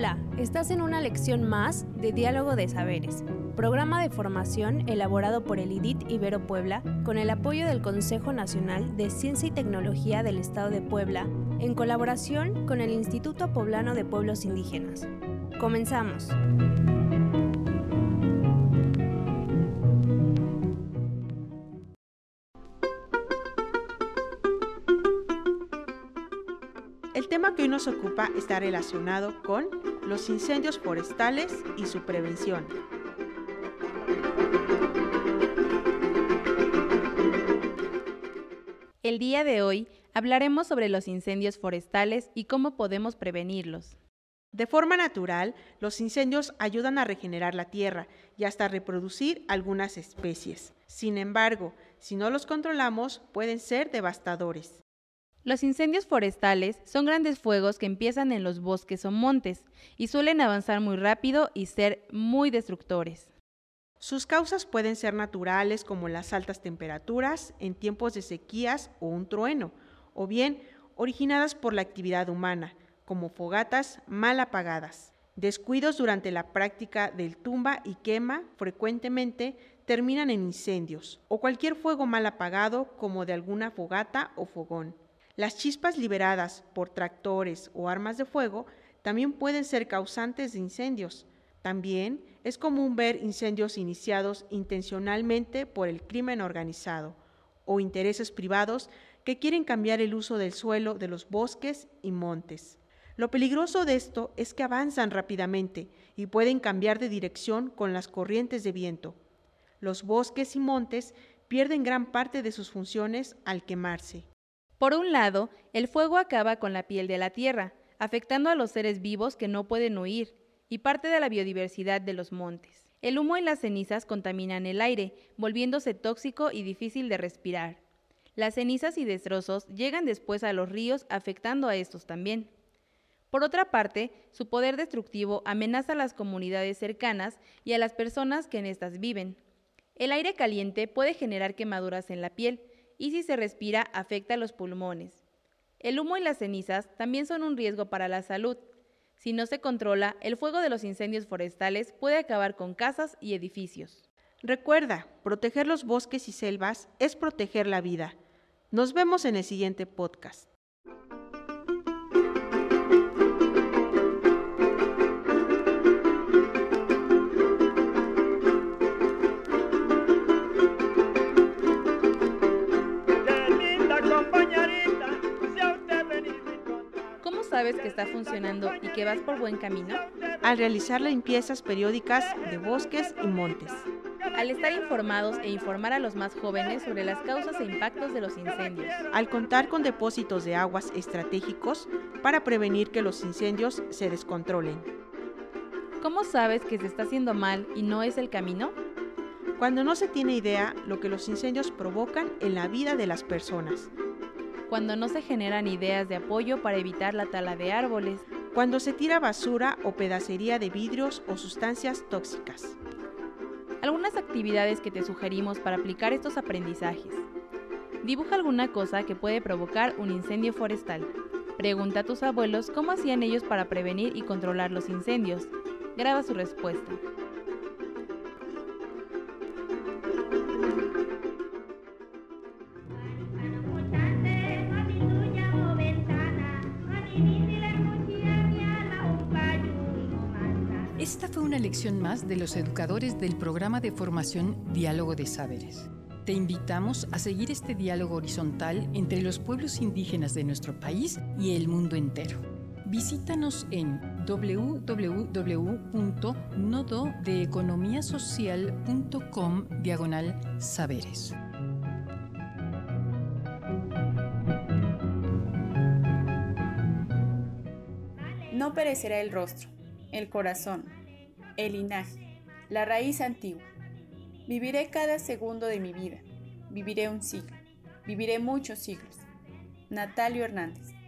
Hola, estás en una lección más de Diálogo de Saberes, programa de formación elaborado por el IDIT Ibero Puebla con el apoyo del Consejo Nacional de Ciencia y Tecnología del Estado de Puebla en colaboración con el Instituto Poblano de Pueblos Indígenas. Comenzamos. El tema que hoy nos ocupa está relacionado con los incendios forestales y su prevención. El día de hoy hablaremos sobre los incendios forestales y cómo podemos prevenirlos. De forma natural, los incendios ayudan a regenerar la tierra y hasta reproducir algunas especies. Sin embargo, si no los controlamos, pueden ser devastadores. Los incendios forestales son grandes fuegos que empiezan en los bosques o montes y suelen avanzar muy rápido y ser muy destructores. Sus causas pueden ser naturales como las altas temperaturas en tiempos de sequías o un trueno, o bien originadas por la actividad humana, como fogatas mal apagadas. Descuidos durante la práctica del tumba y quema frecuentemente terminan en incendios, o cualquier fuego mal apagado como de alguna fogata o fogón. Las chispas liberadas por tractores o armas de fuego también pueden ser causantes de incendios. También es común ver incendios iniciados intencionalmente por el crimen organizado o intereses privados que quieren cambiar el uso del suelo de los bosques y montes. Lo peligroso de esto es que avanzan rápidamente y pueden cambiar de dirección con las corrientes de viento. Los bosques y montes pierden gran parte de sus funciones al quemarse. Por un lado, el fuego acaba con la piel de la tierra, afectando a los seres vivos que no pueden huir, y parte de la biodiversidad de los montes. El humo y las cenizas contaminan el aire, volviéndose tóxico y difícil de respirar. Las cenizas y destrozos llegan después a los ríos, afectando a estos también. Por otra parte, su poder destructivo amenaza a las comunidades cercanas y a las personas que en estas viven. El aire caliente puede generar quemaduras en la piel, y si se respira afecta a los pulmones. El humo y las cenizas también son un riesgo para la salud. Si no se controla, el fuego de los incendios forestales puede acabar con casas y edificios. Recuerda, proteger los bosques y selvas es proteger la vida. Nos vemos en el siguiente podcast. Sabes que está funcionando y que vas por buen camino? Al realizar limpiezas periódicas de bosques y montes. Al estar informados e informar a los más jóvenes sobre las causas e impactos de los incendios. Al contar con depósitos de aguas estratégicos para prevenir que los incendios se descontrolen. ¿Cómo sabes que se está haciendo mal y no es el camino? Cuando no se tiene idea lo que los incendios provocan en la vida de las personas. Cuando no se generan ideas de apoyo para evitar la tala de árboles. Cuando se tira basura o pedacería de vidrios o sustancias tóxicas. Algunas actividades que te sugerimos para aplicar estos aprendizajes. Dibuja alguna cosa que puede provocar un incendio forestal. Pregunta a tus abuelos cómo hacían ellos para prevenir y controlar los incendios. Graba su respuesta. Esta fue una lección más de los educadores del programa de formación Diálogo de Saberes. Te invitamos a seguir este diálogo horizontal entre los pueblos indígenas de nuestro país y el mundo entero. Visítanos en www.nododeeconomiasocial.com diagonal saberes. No perecerá el rostro, el corazón, el linaje, la raíz antigua. Viviré cada segundo de mi vida. Viviré un siglo. Viviré muchos siglos. Natalio Hernández.